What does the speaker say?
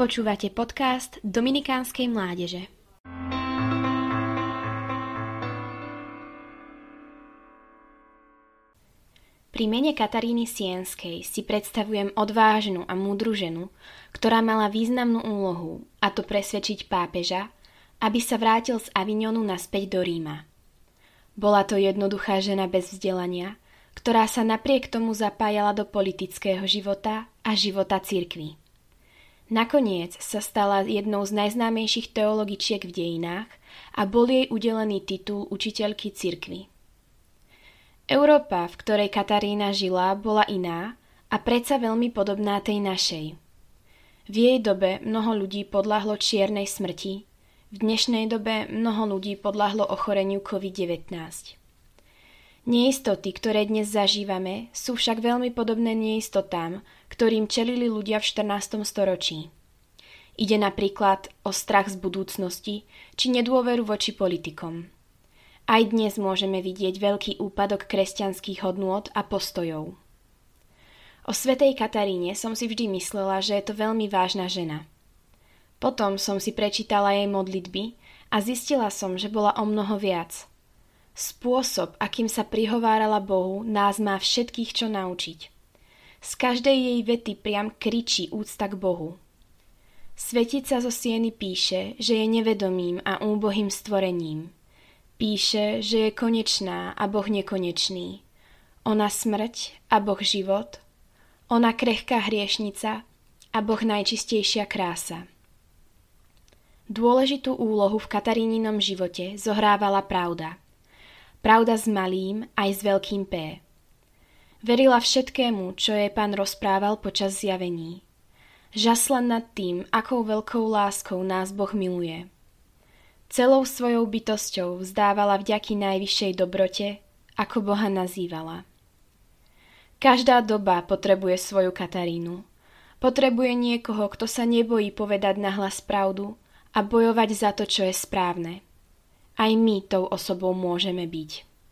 Počúvate podcast Dominikánskej mládeže. Pri mene Kataríny Sienskej si predstavujem odvážnu a múdru ženu, ktorá mala významnú úlohu, a to presvedčiť pápeža, aby sa vrátil z Avignonu naspäť do Ríma. Bola to jednoduchá žena bez vzdelania, ktorá sa napriek tomu zapájala do politického života a života cirkvy. Nakoniec sa stala jednou z najznámejších teologičiek v dejinách a bol jej udelený titul učiteľky cirkvy. Európa, v ktorej Katarína žila, bola iná a predsa veľmi podobná tej našej. V jej dobe mnoho ľudí podľahlo čiernej smrti, v dnešnej dobe mnoho ľudí podľahlo ochoreniu COVID-19. Neistoty, ktoré dnes zažívame, sú však veľmi podobné neistotám, ktorým čelili ľudia v 14. storočí. Ide napríklad o strach z budúcnosti či nedôveru voči politikom. Aj dnes môžeme vidieť veľký úpadok kresťanských hodnôt a postojov. O svetej Kataríne som si vždy myslela, že je to veľmi vážna žena. Potom som si prečítala jej modlitby a zistila som, že bola o mnoho viac – Spôsob, akým sa prihovárala Bohu, nás má všetkých čo naučiť. Z každej jej vety priam kričí úcta k Bohu. Svetica zo Sieny píše, že je nevedomým a úbohým stvorením. Píše, že je konečná a Boh nekonečný. Ona smrť a Boh život. Ona krehká hriešnica a Boh najčistejšia krása. Dôležitú úlohu v Kataríninom živote zohrávala pravda – Pravda s malým aj s veľkým P. Verila všetkému, čo jej pán rozprával počas zjavení. Žasla nad tým, akou veľkou láskou nás Boh miluje. Celou svojou bytosťou vzdávala vďaky najvyššej dobrote, ako Boha nazývala. Každá doba potrebuje svoju Katarínu. Potrebuje niekoho, kto sa nebojí povedať nahlas pravdu a bojovať za to, čo je správne. Aj my tou osobou môžeme byť.